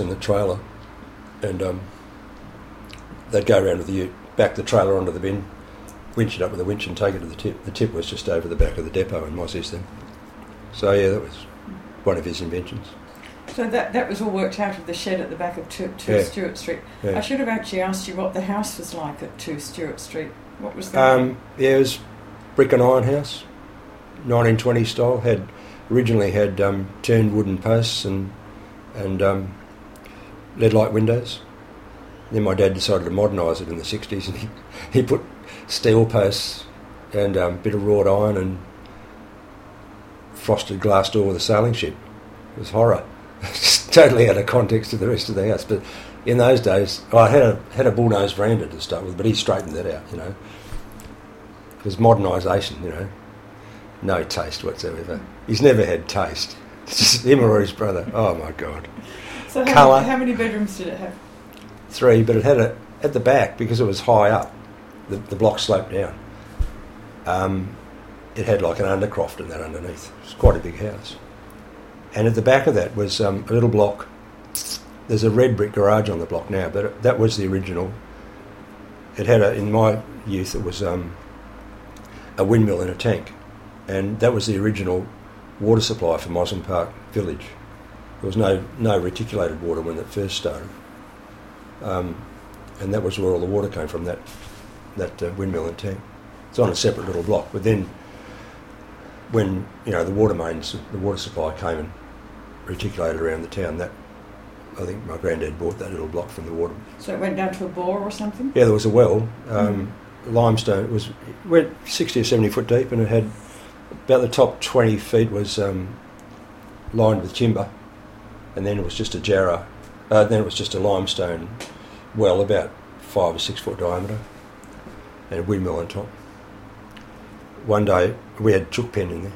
and the trailer, and um, they'd go around with the ute, back the trailer onto the bin, winch it up with a winch and take it to the tip. The tip was just over the back of the depot in Mossie's then. So yeah, that was one of his inventions. So that, that was all worked out of the shed at the back of 2, two Yeah. Stuart Street. Yeah. I should have actually asked you what the house was like at 2 Stuart Street. What was that? Um, yeah, it was brick and iron house, 1920 style. Had originally had um, turned wooden posts and and um, lead light windows. Then my dad decided to modernise it in the 60s, and he, he put steel posts and a um, bit of wrought iron and frosted glass door with a sailing ship. It was horror. Totally out of context to the rest of the house. But in those days, I had a had a bullnose veranda to start with, but he straightened that out. You know, it was modernisation. You know, no taste whatsoever. He's never had taste. It's just him or his brother. Oh my god, so how, colour. many, how many bedrooms did it have? three. But it had a at the back because it was high up. The, the block sloped down. Um, it had like an undercroft and that underneath. It was quite a big house. And at the back of that was um, a little block. There's a red brick garage on the block now, but it, that was the original. It had a, in my youth, it was um, a windmill in a tank, and that was the original water supply for Mosman Park Village. There was no no reticulated water when it first started, um, and that was where all the water came from. That that uh, windmill and tank. It's on a separate little block, but then when you know the water mains, the water supply came and reticulated around the town. That I think my granddad bought that little block from the water. So it went down to a bore or something? Yeah, there was a well, um, limestone. It was it went sixty or seventy foot deep, and it had about the top twenty feet was um, lined with timber, and then it was just a jarrah. Uh, then it was just a limestone well, about five or six foot diameter, and a windmill on top. One day we had chook pen in there.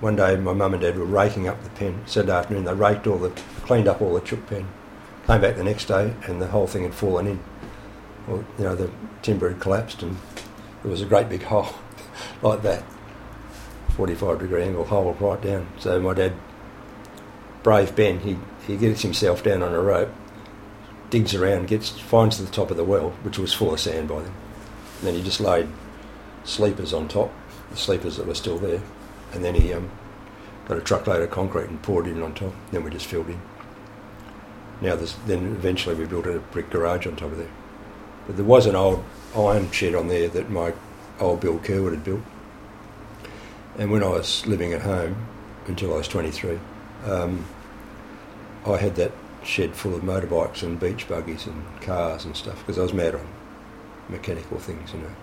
One day my mum and dad were raking up the pen. Saturday afternoon they raked all the, cleaned up all the chook pen. Came back the next day and the whole thing had fallen in. Well, you know, the timber had collapsed and there was a great big hole like that. 45 degree angle hole right down. So my dad, brave Ben, he, he gets himself down on a rope, digs around, gets finds the top of the well, which was full of sand by then. And then he just laid sleepers on top, the sleepers that were still there. And then he um, got a truckload of concrete and poured it in on top. Then we just filled in. Now then eventually we built a brick garage on top of there. But there was an old iron shed on there that my old Bill Kerwood had built. And when I was living at home until I was 23, um, I had that shed full of motorbikes and beach buggies and cars and stuff because I was mad on mechanical things, you know.